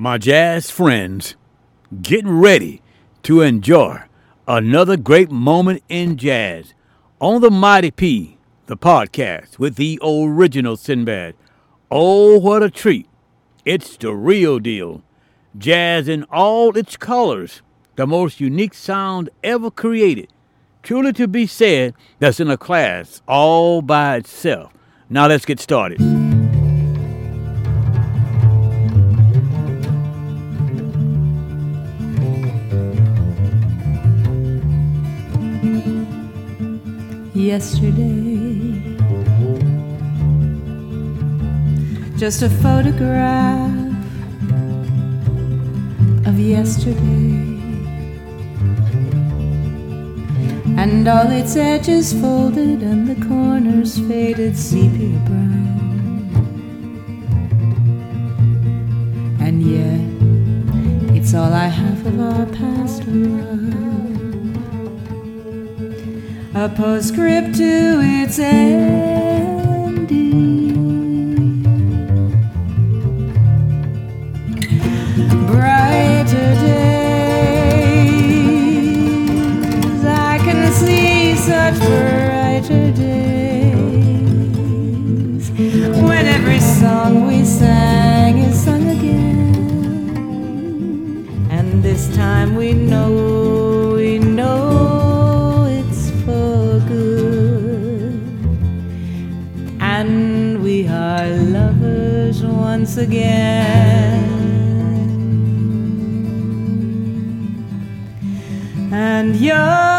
my jazz friends, getting ready to enjoy another great moment in jazz on the Mighty P, the podcast with the original Sinbad. Oh, what a treat! It's the real deal. Jazz in all its colors, the most unique sound ever created. Truly to be said, that's in a class all by itself. Now let's get started. Yesterday. Just a photograph of yesterday. And all its edges folded and the corners faded sepia brown. And yet, it's all I have of our past love a postscript to its ending. Brighter days, I can see such brighter days when every song we sang is sung again, and this time we know. Again. And you're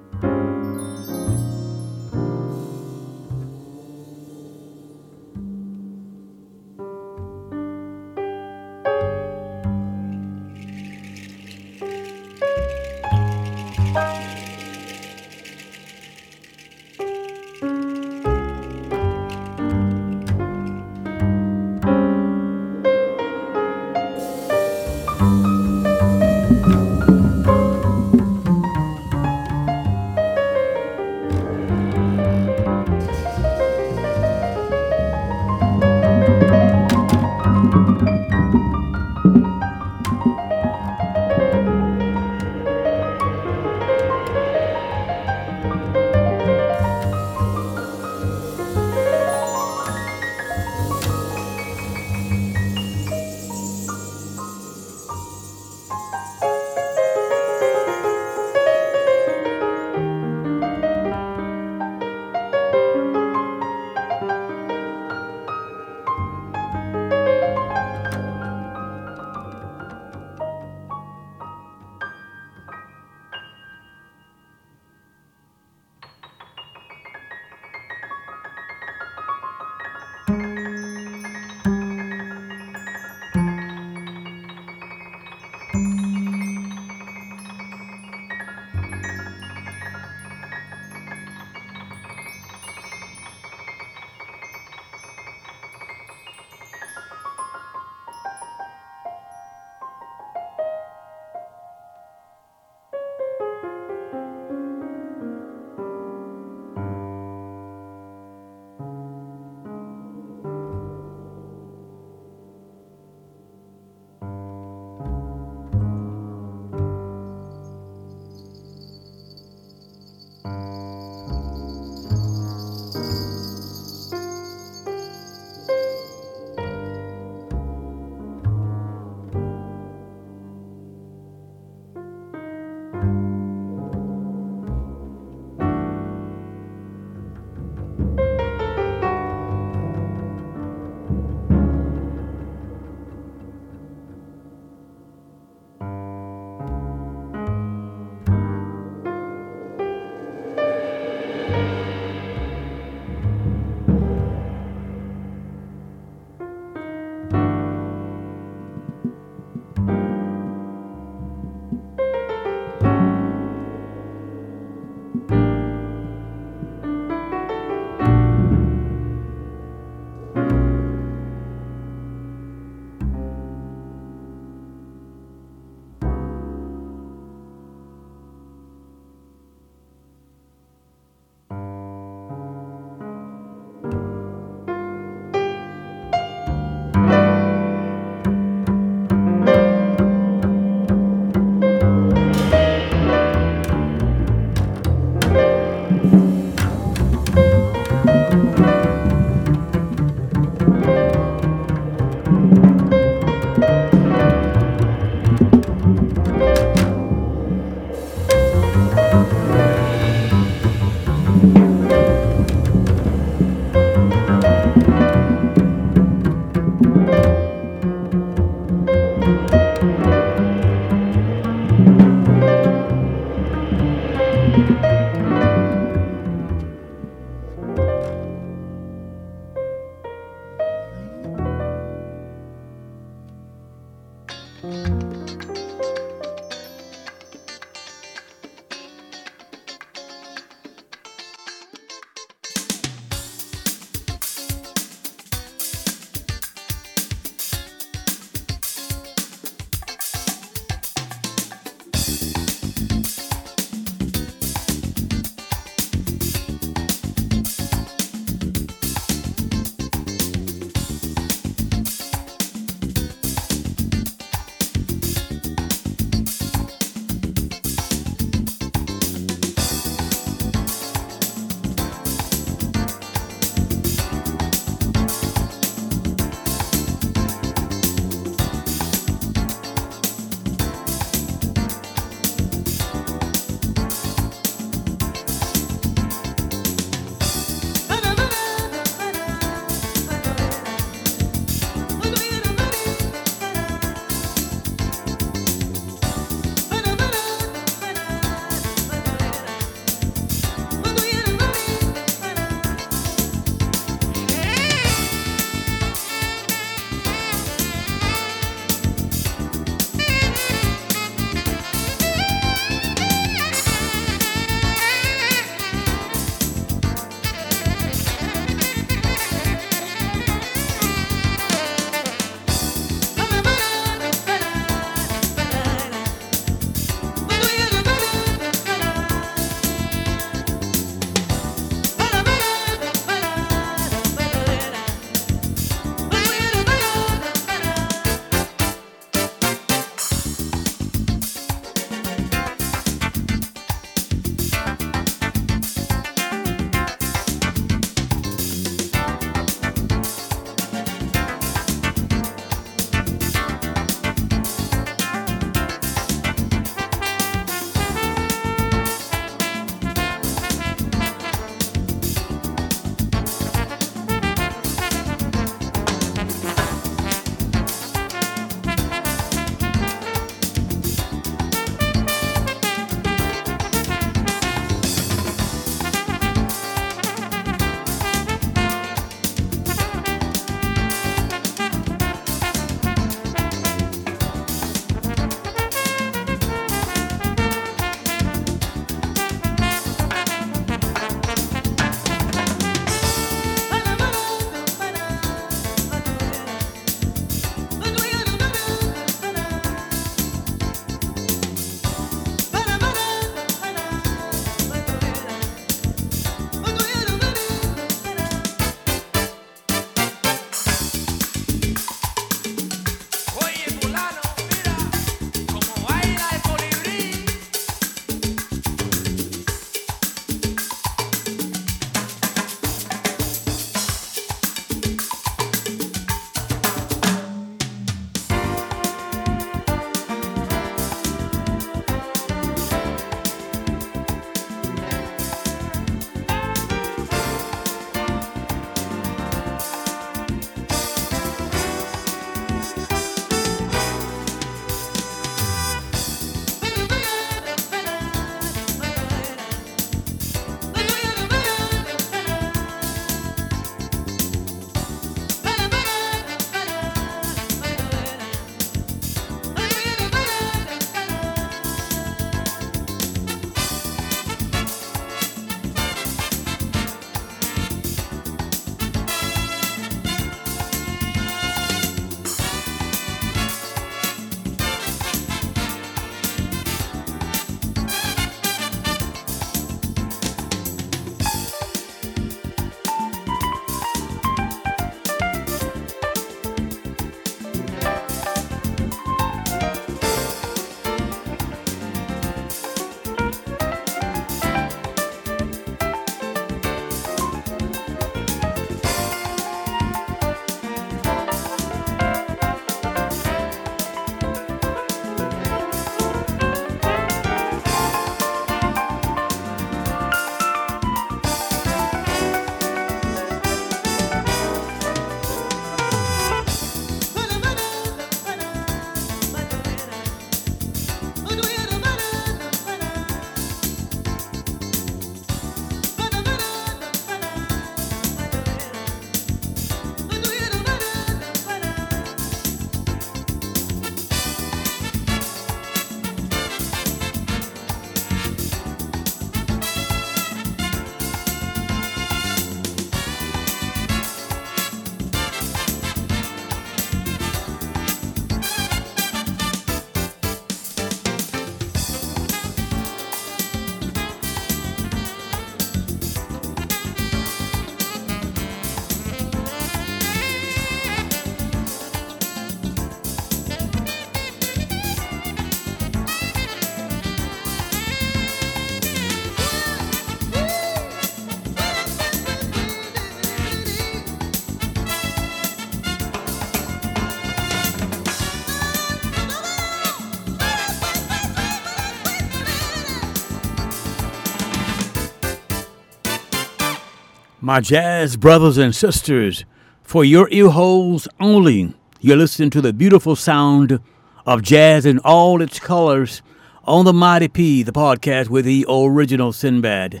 My jazz brothers and sisters, for your ear holes only, you're listening to the beautiful sound of jazz in all its colors on the Mighty P, the podcast with the original Sinbad.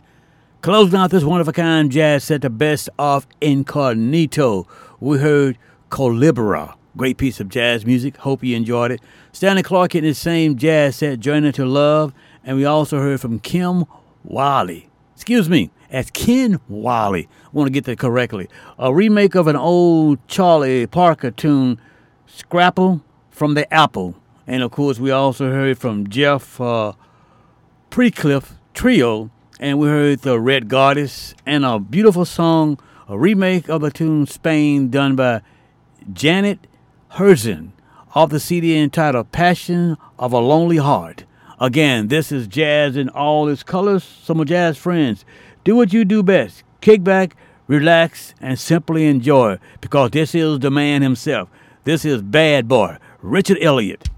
Closing out this one of a kind jazz set, the best of Incognito. We heard Colibri, great piece of jazz music. Hope you enjoyed it. Stanley Clarke in his same jazz set, Journey to Love, and we also heard from Kim Wiley. Excuse me, as Ken Wiley. I want to get that correctly. A remake of an old Charlie Parker tune, Scrapple from the Apple. And of course, we also heard from Jeff uh, Precliff Trio, and we heard the Red Goddess and a beautiful song, a remake of the tune Spain done by Janet Herzen off the CD entitled Passion of a Lonely Heart. Again, this is jazz in all its colors. Some of jazz friends, do what you do best. Kick back, relax, and simply enjoy because this is the man himself. This is Bad Boy, Richard Elliott.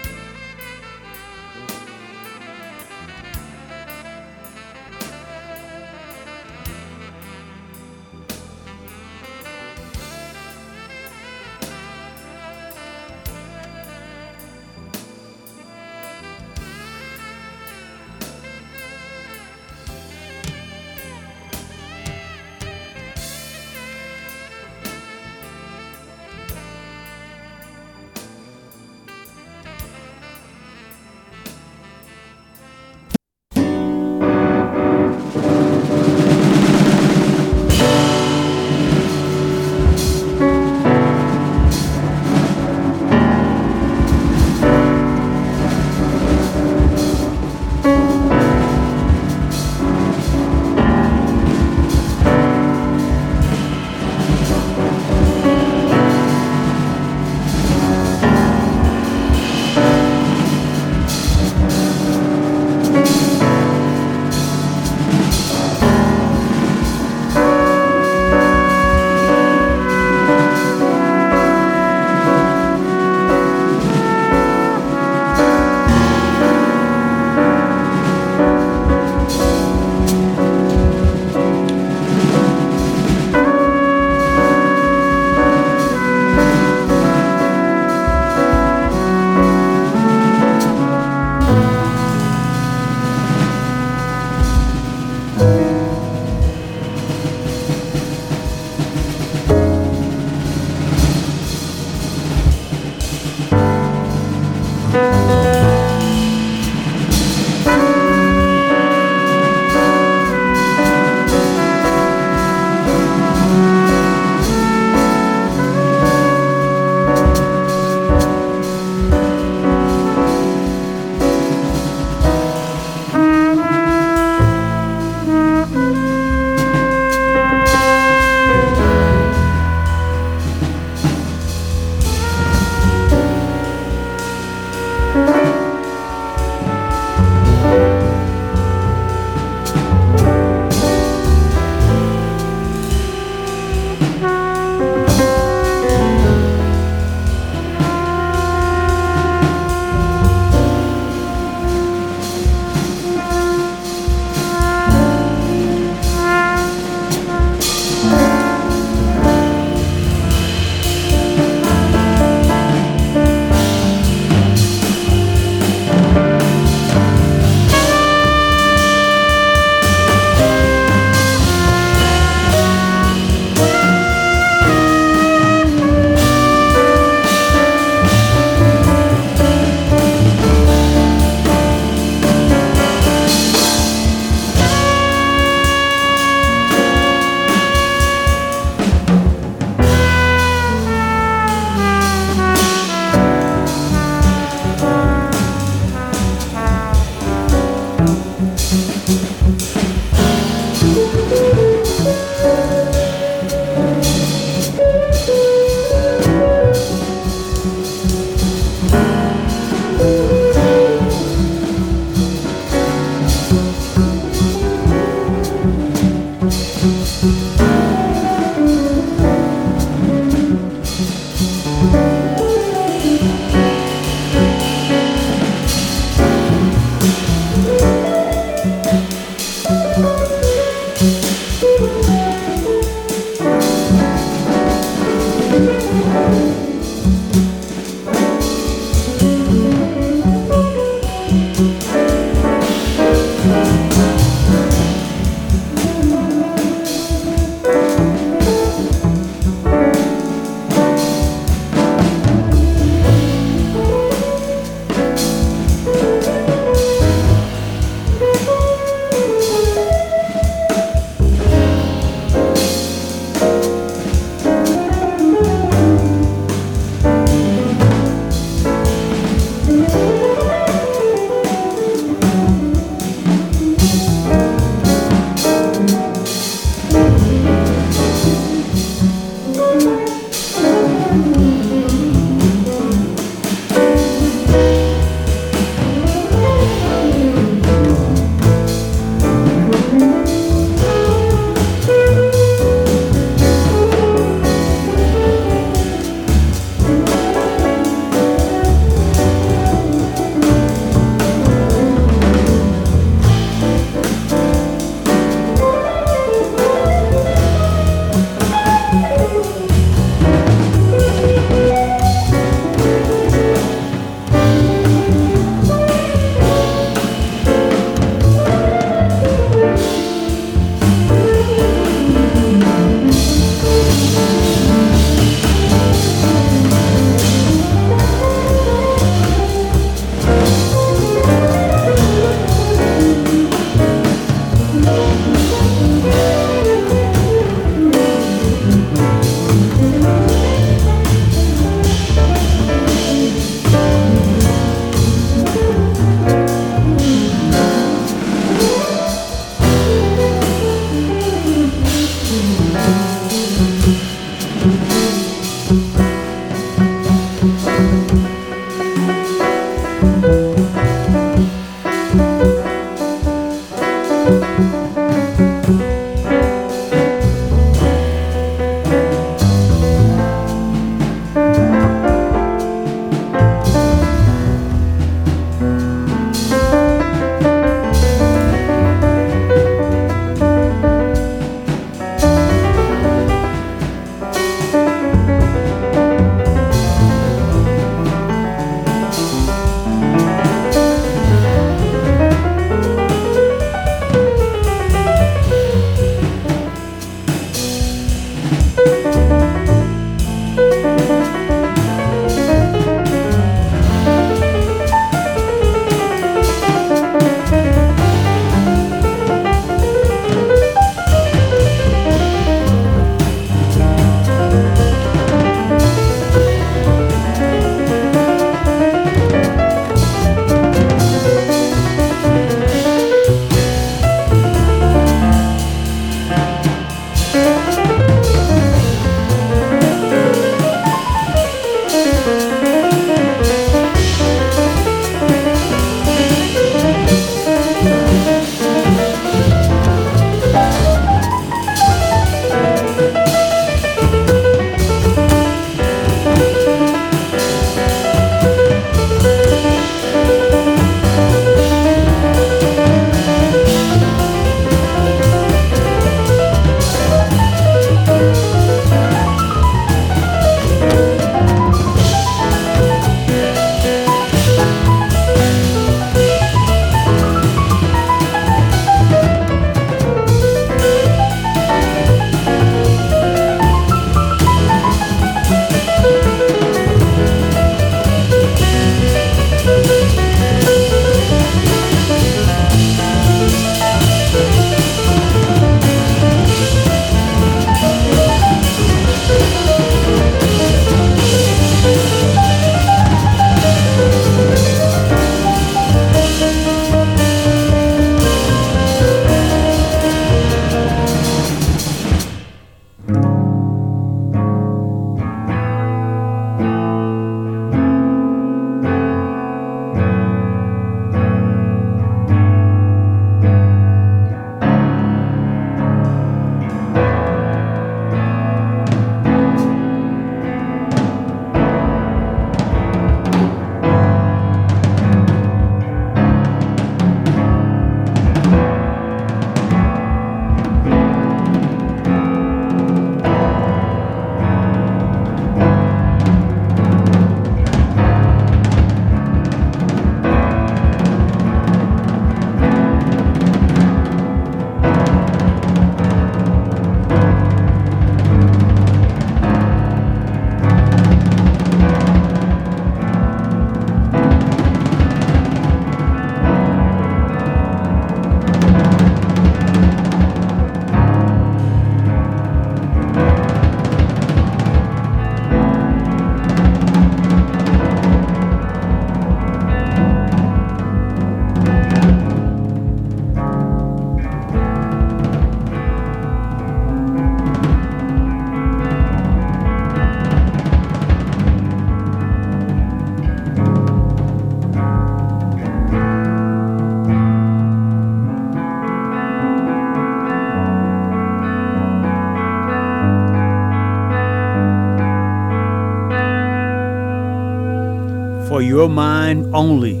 Your mind only.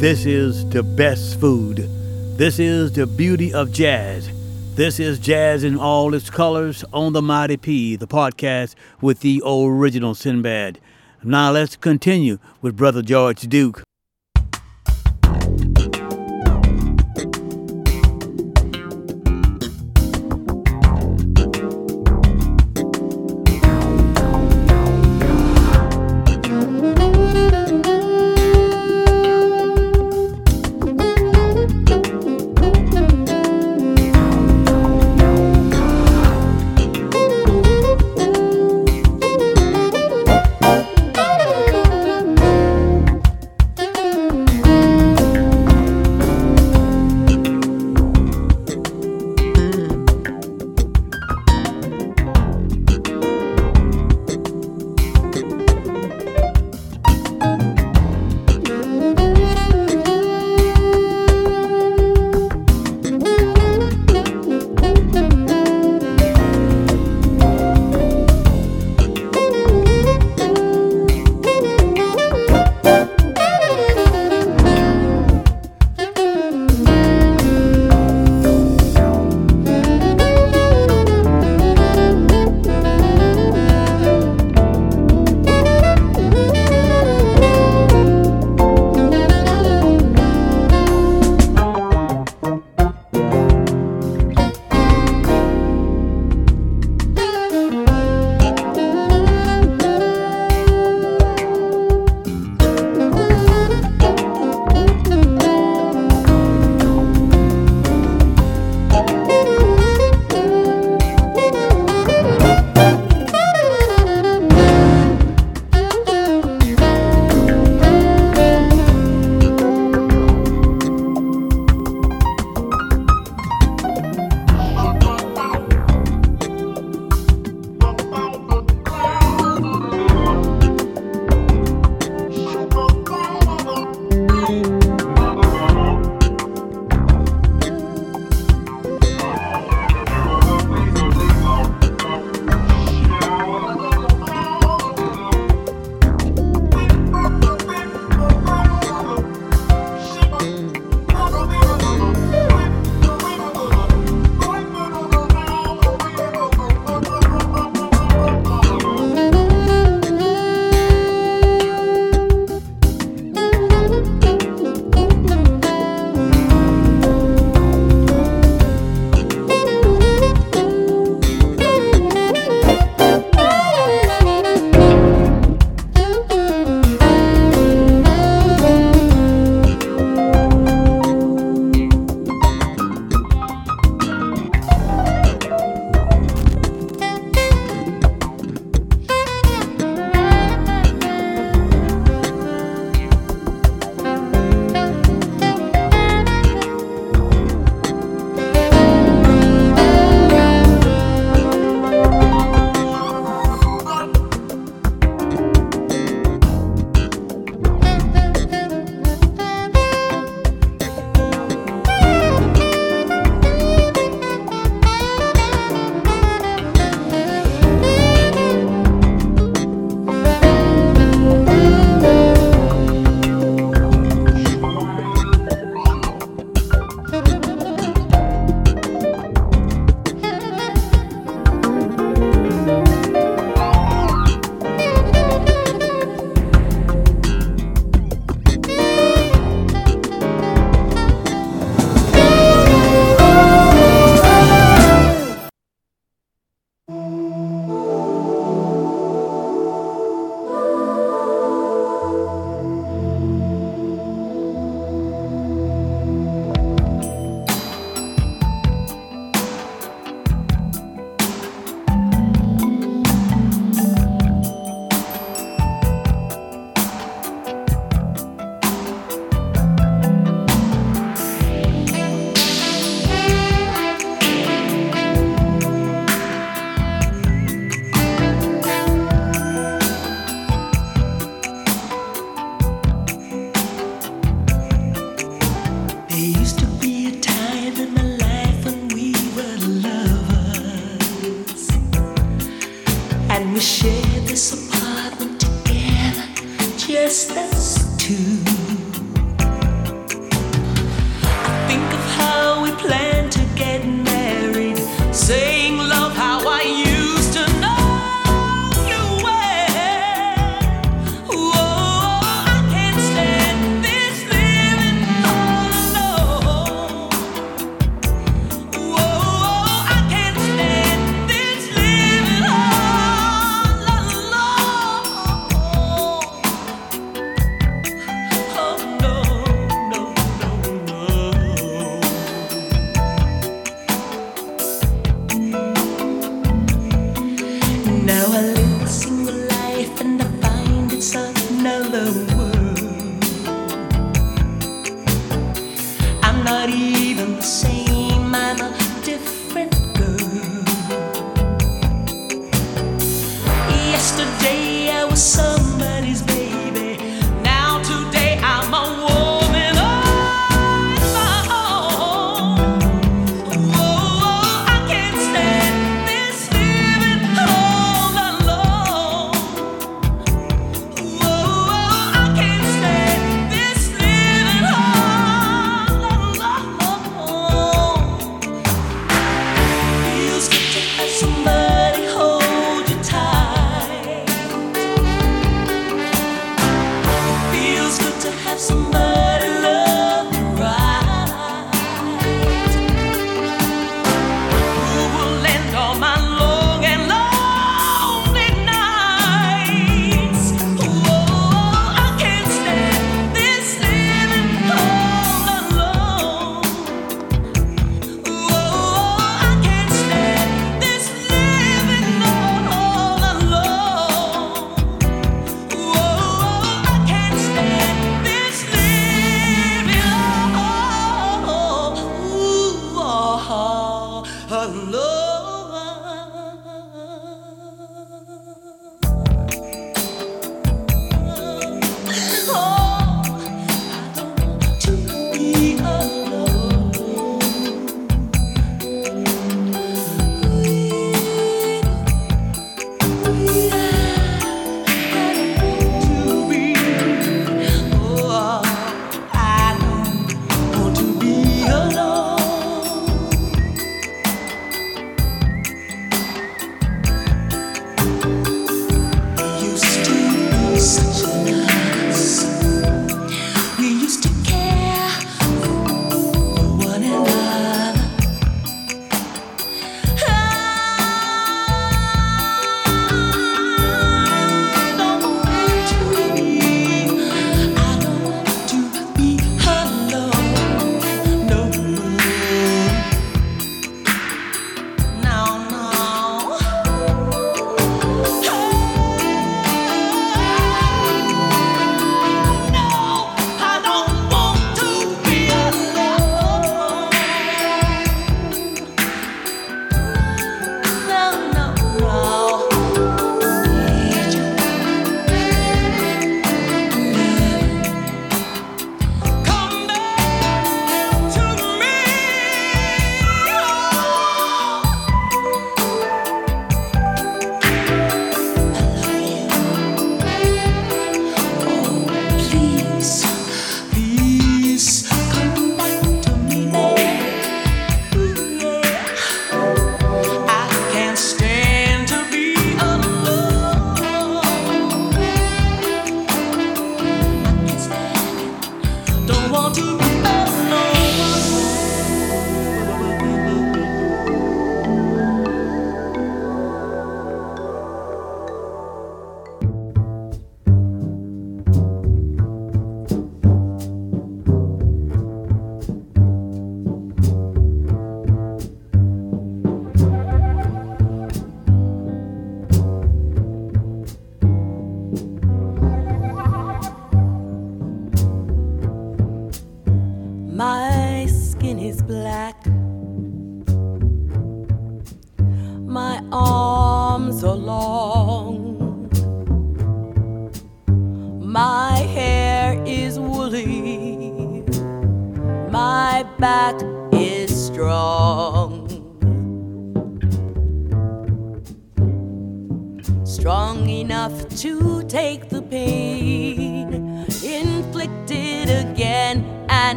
This is the best food. This is the beauty of jazz. This is jazz in all its colors on the Mighty P, the podcast with the original Sinbad. Now let's continue with Brother George Duke.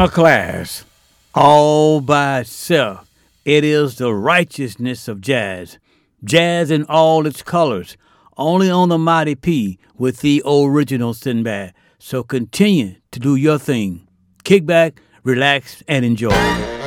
In a class all by itself. It is the righteousness of jazz. Jazz in all its colors, only on the Mighty P with the original Sinbad. So continue to do your thing. Kick back, relax, and enjoy.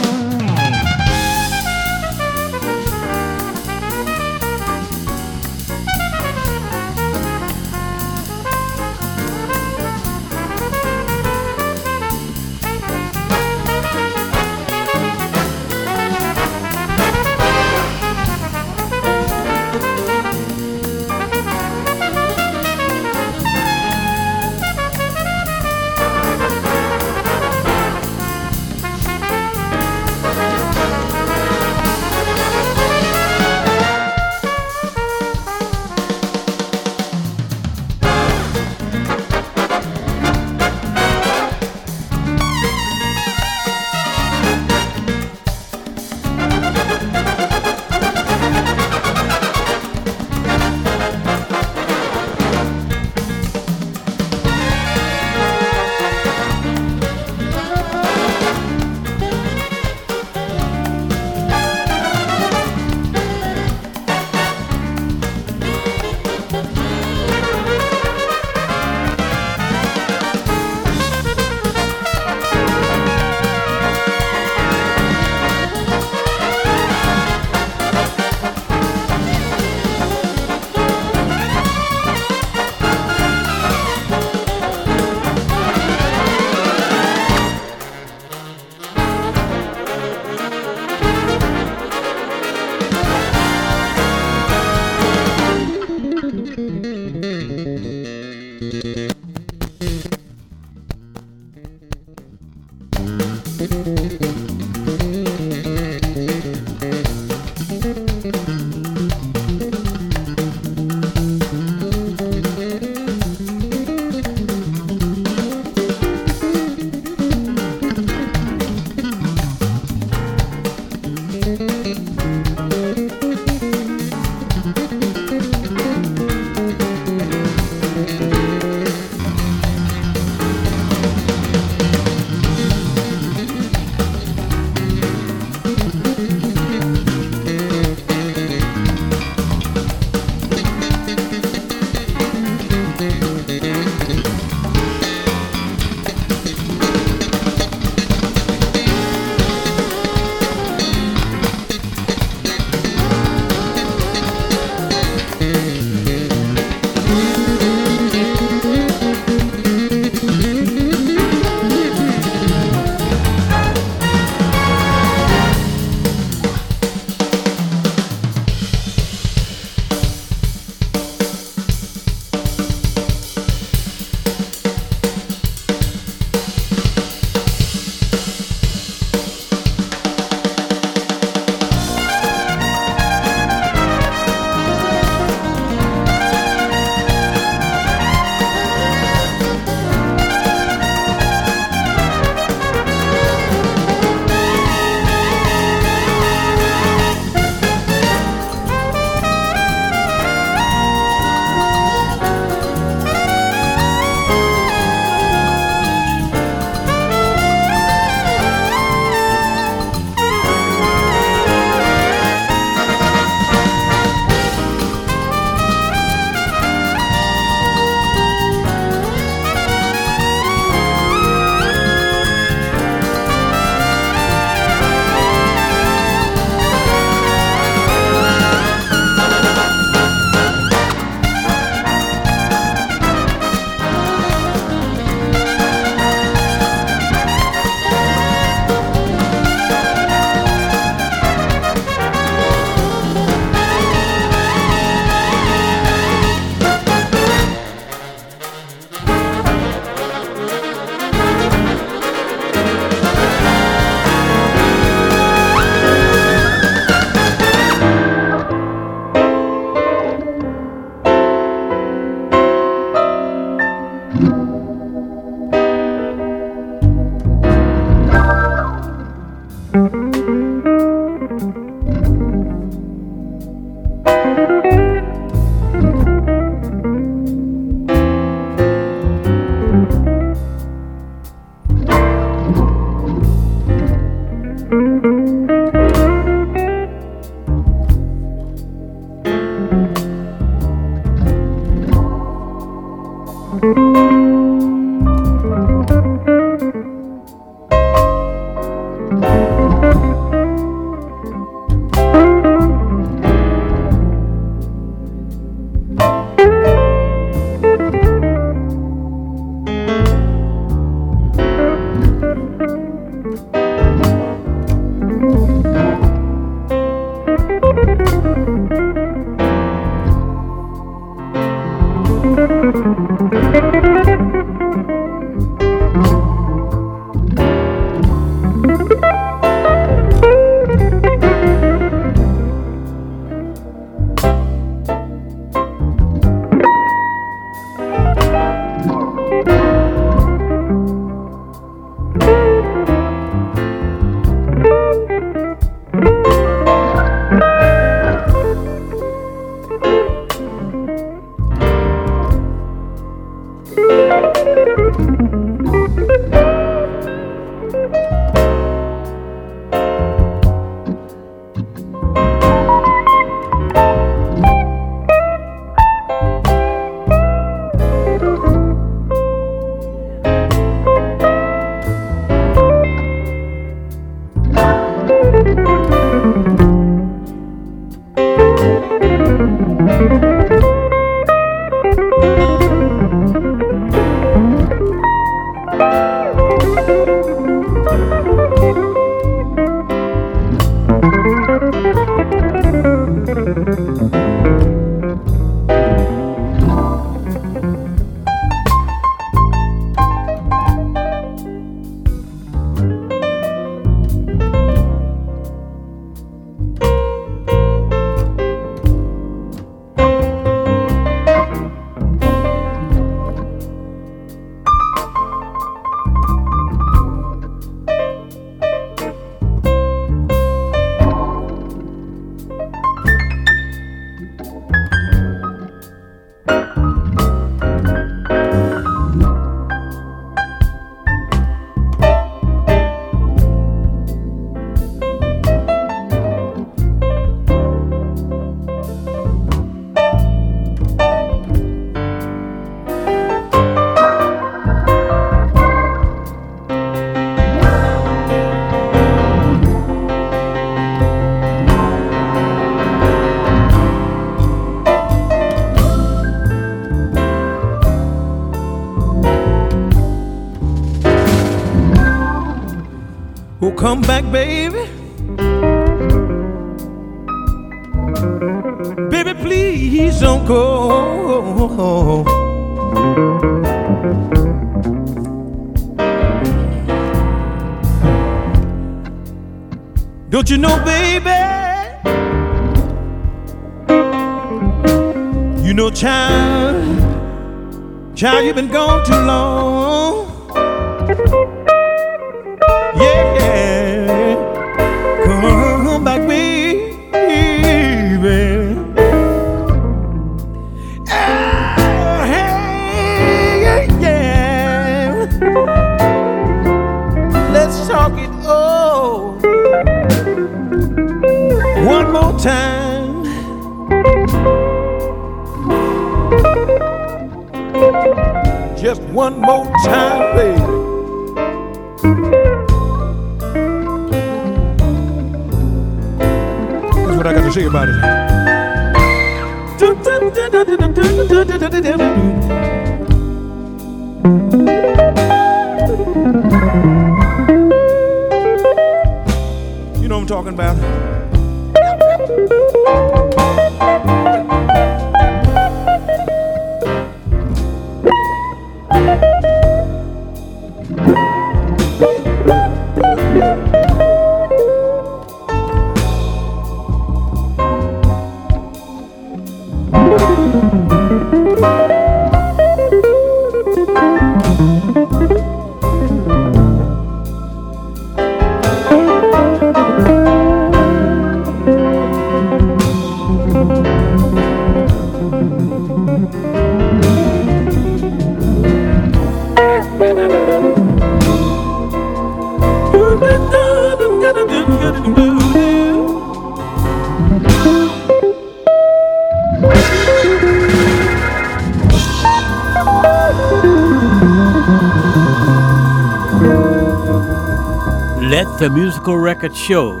Musical records show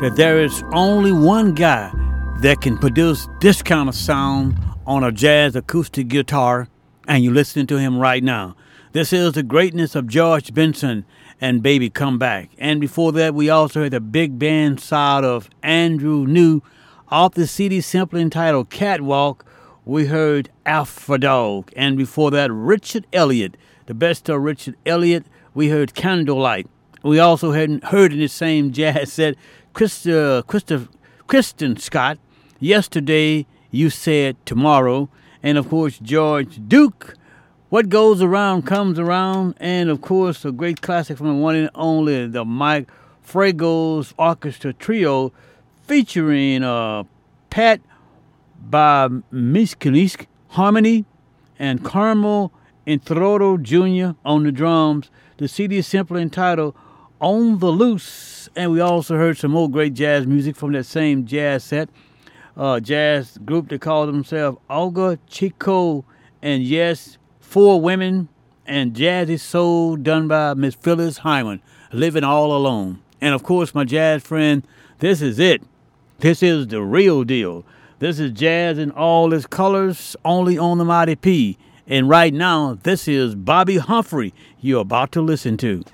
that there is only one guy that can produce this kind of sound on a jazz acoustic guitar, and you're listening to him right now. This is the greatness of George Benson and Baby Come Back. And before that, we also had the big band side of Andrew Neu off the CD simply entitled Catwalk. We heard Alpha Dog. And before that, Richard Elliott, the best of Richard Elliott, we heard Candlelight. We also had heard in the same jazz set Krista, Krista, Christian Scott. Yesterday, you said tomorrow. And of course, George Duke. What goes around comes around. And of course, a great classic from the one and only, the Mike Fragos Orchestra Trio, featuring uh, Pat by Miskinisk Harmony and Carmel Introdo Jr. on the drums. The CD is simply entitled On the Loose. And we also heard some more great jazz music from that same jazz set. Uh, jazz group that called themselves Olga Chico and yes, four women and jazzy soul done by Miss Phyllis Hyman, living all alone. And of course, my jazz friend, this is it. This is the real deal. This is jazz in all its colors, only on the Mighty P. And right now, this is Bobbi Humphrey you're about to listen to.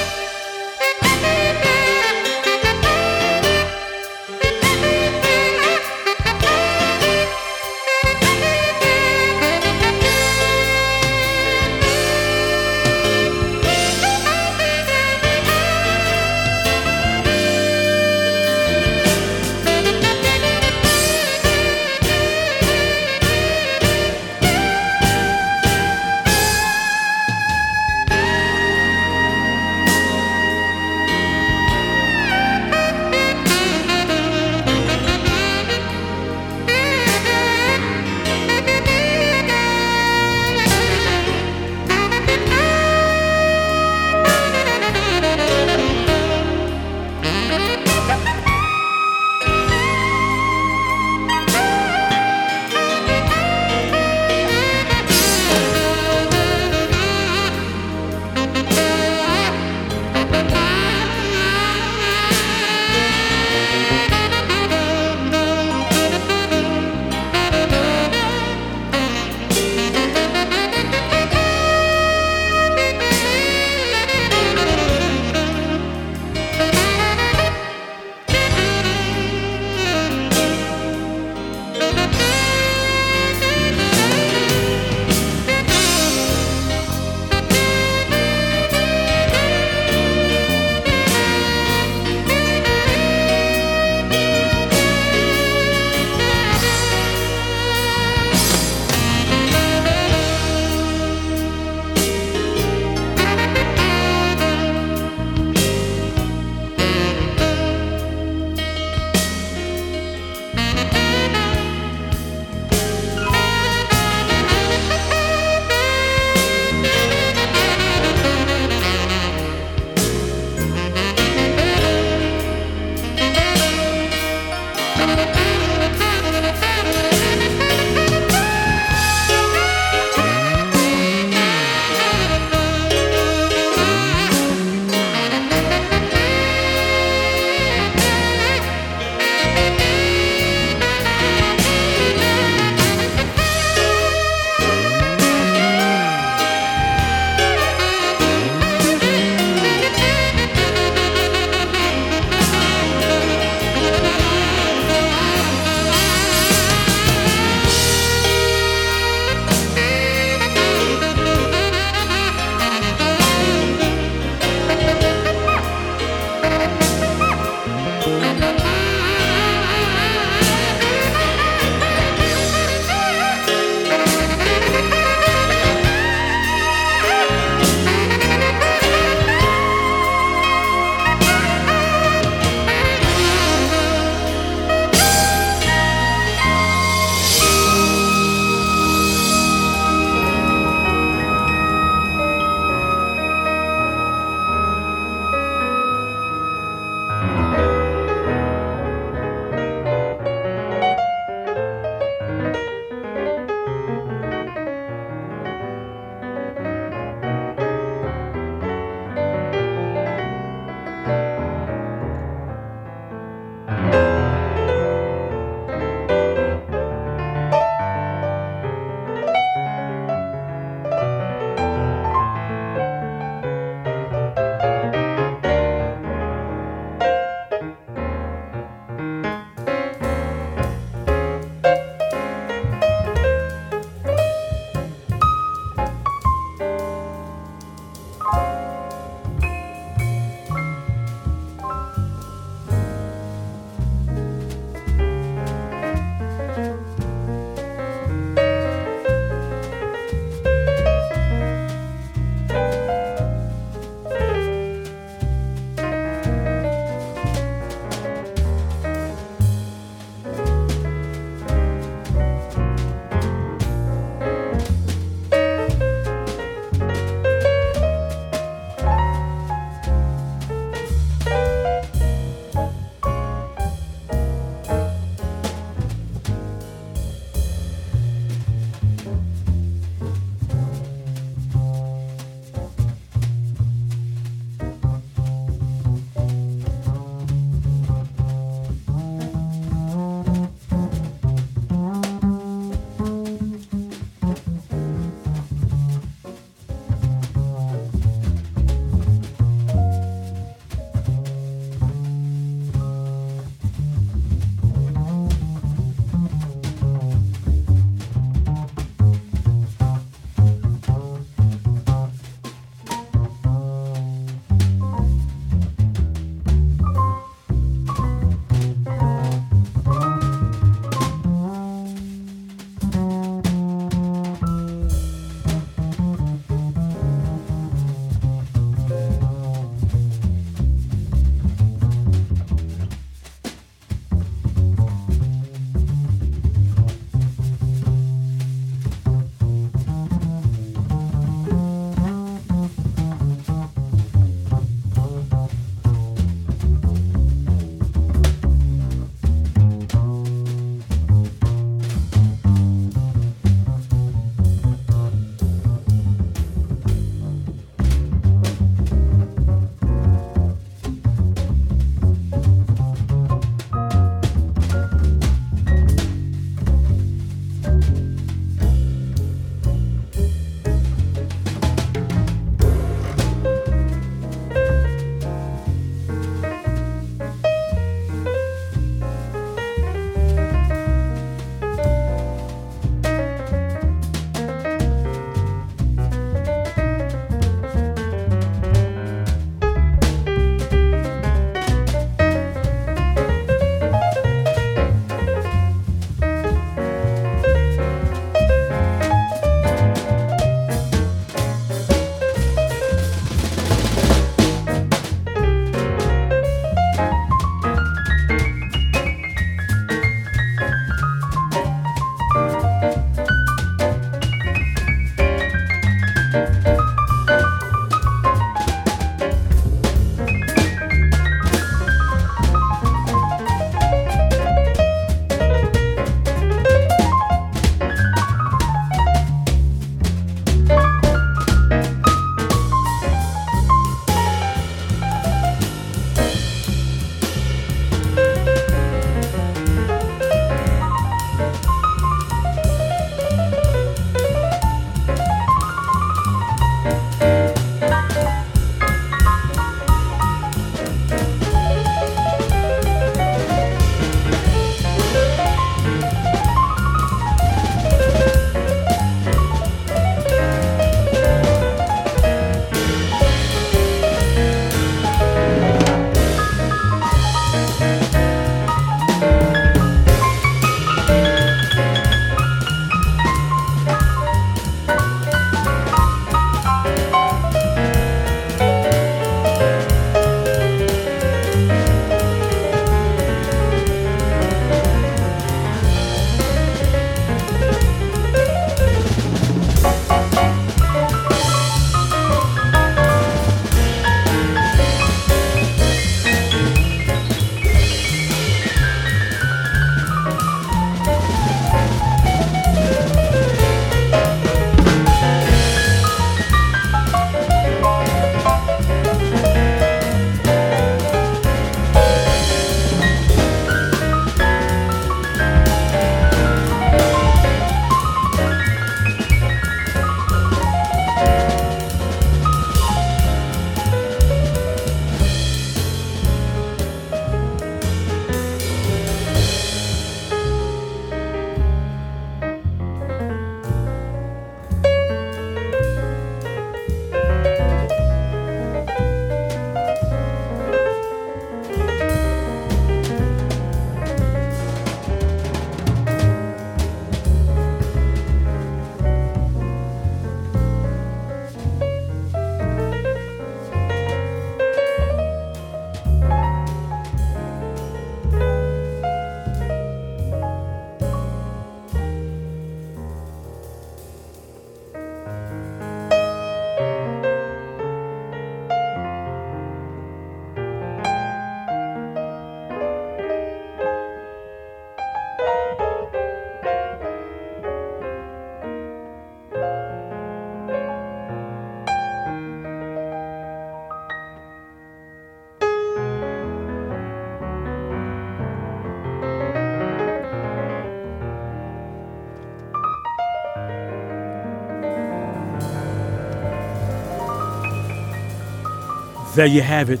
There you have it,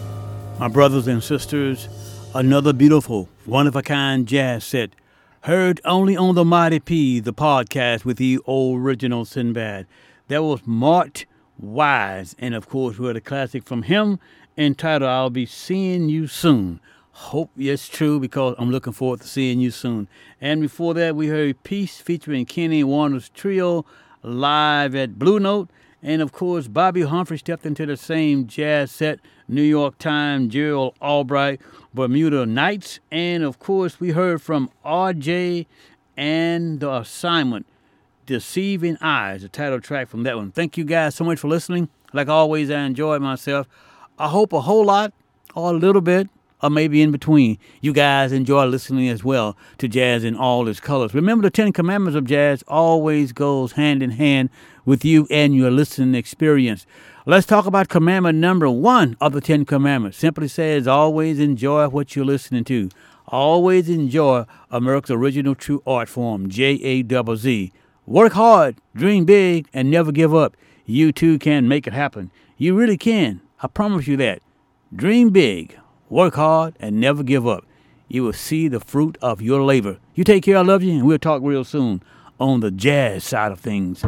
my brothers and sisters. Another beautiful, one of a kind jazz set. Heard only on the Mighty P, the podcast with the original Sinbad. That was Mart Wise, and of course, we had a classic from him entitled I'll Be Seeing You Soon. Hope it's true because I'm looking forward to seeing you soon. And before that, we heard Peace featuring Kenny Werner's trio live at Blue Note. And of course, Bobbi Humphrey stepped into the same jazz set, New York Times, Gerald Albright, Bermuda Nights. And of course, we heard from RJ and the assignment, Deceiving Eyes, the title track from that one. Thank you guys so much for listening. Like always, I enjoyed myself. I hope a whole lot or a little bit or maybe in between. You guys enjoy listening as well to jazz in all its colors. Remember, the Ten Commandments of jazz always goes hand in hand with you and your listening experience. Let's talk about commandment number one of the Ten Commandments. Simply says, always enjoy what you're listening to. Always enjoy America's original true art form, J A Z. Work hard, dream big, and never give up. You too can make it happen. You really can. I promise you that. Dream big, work hard, and never give up. You will see the fruit of your labor. You take care. I love you, and we'll talk real soon on the jazz side of things.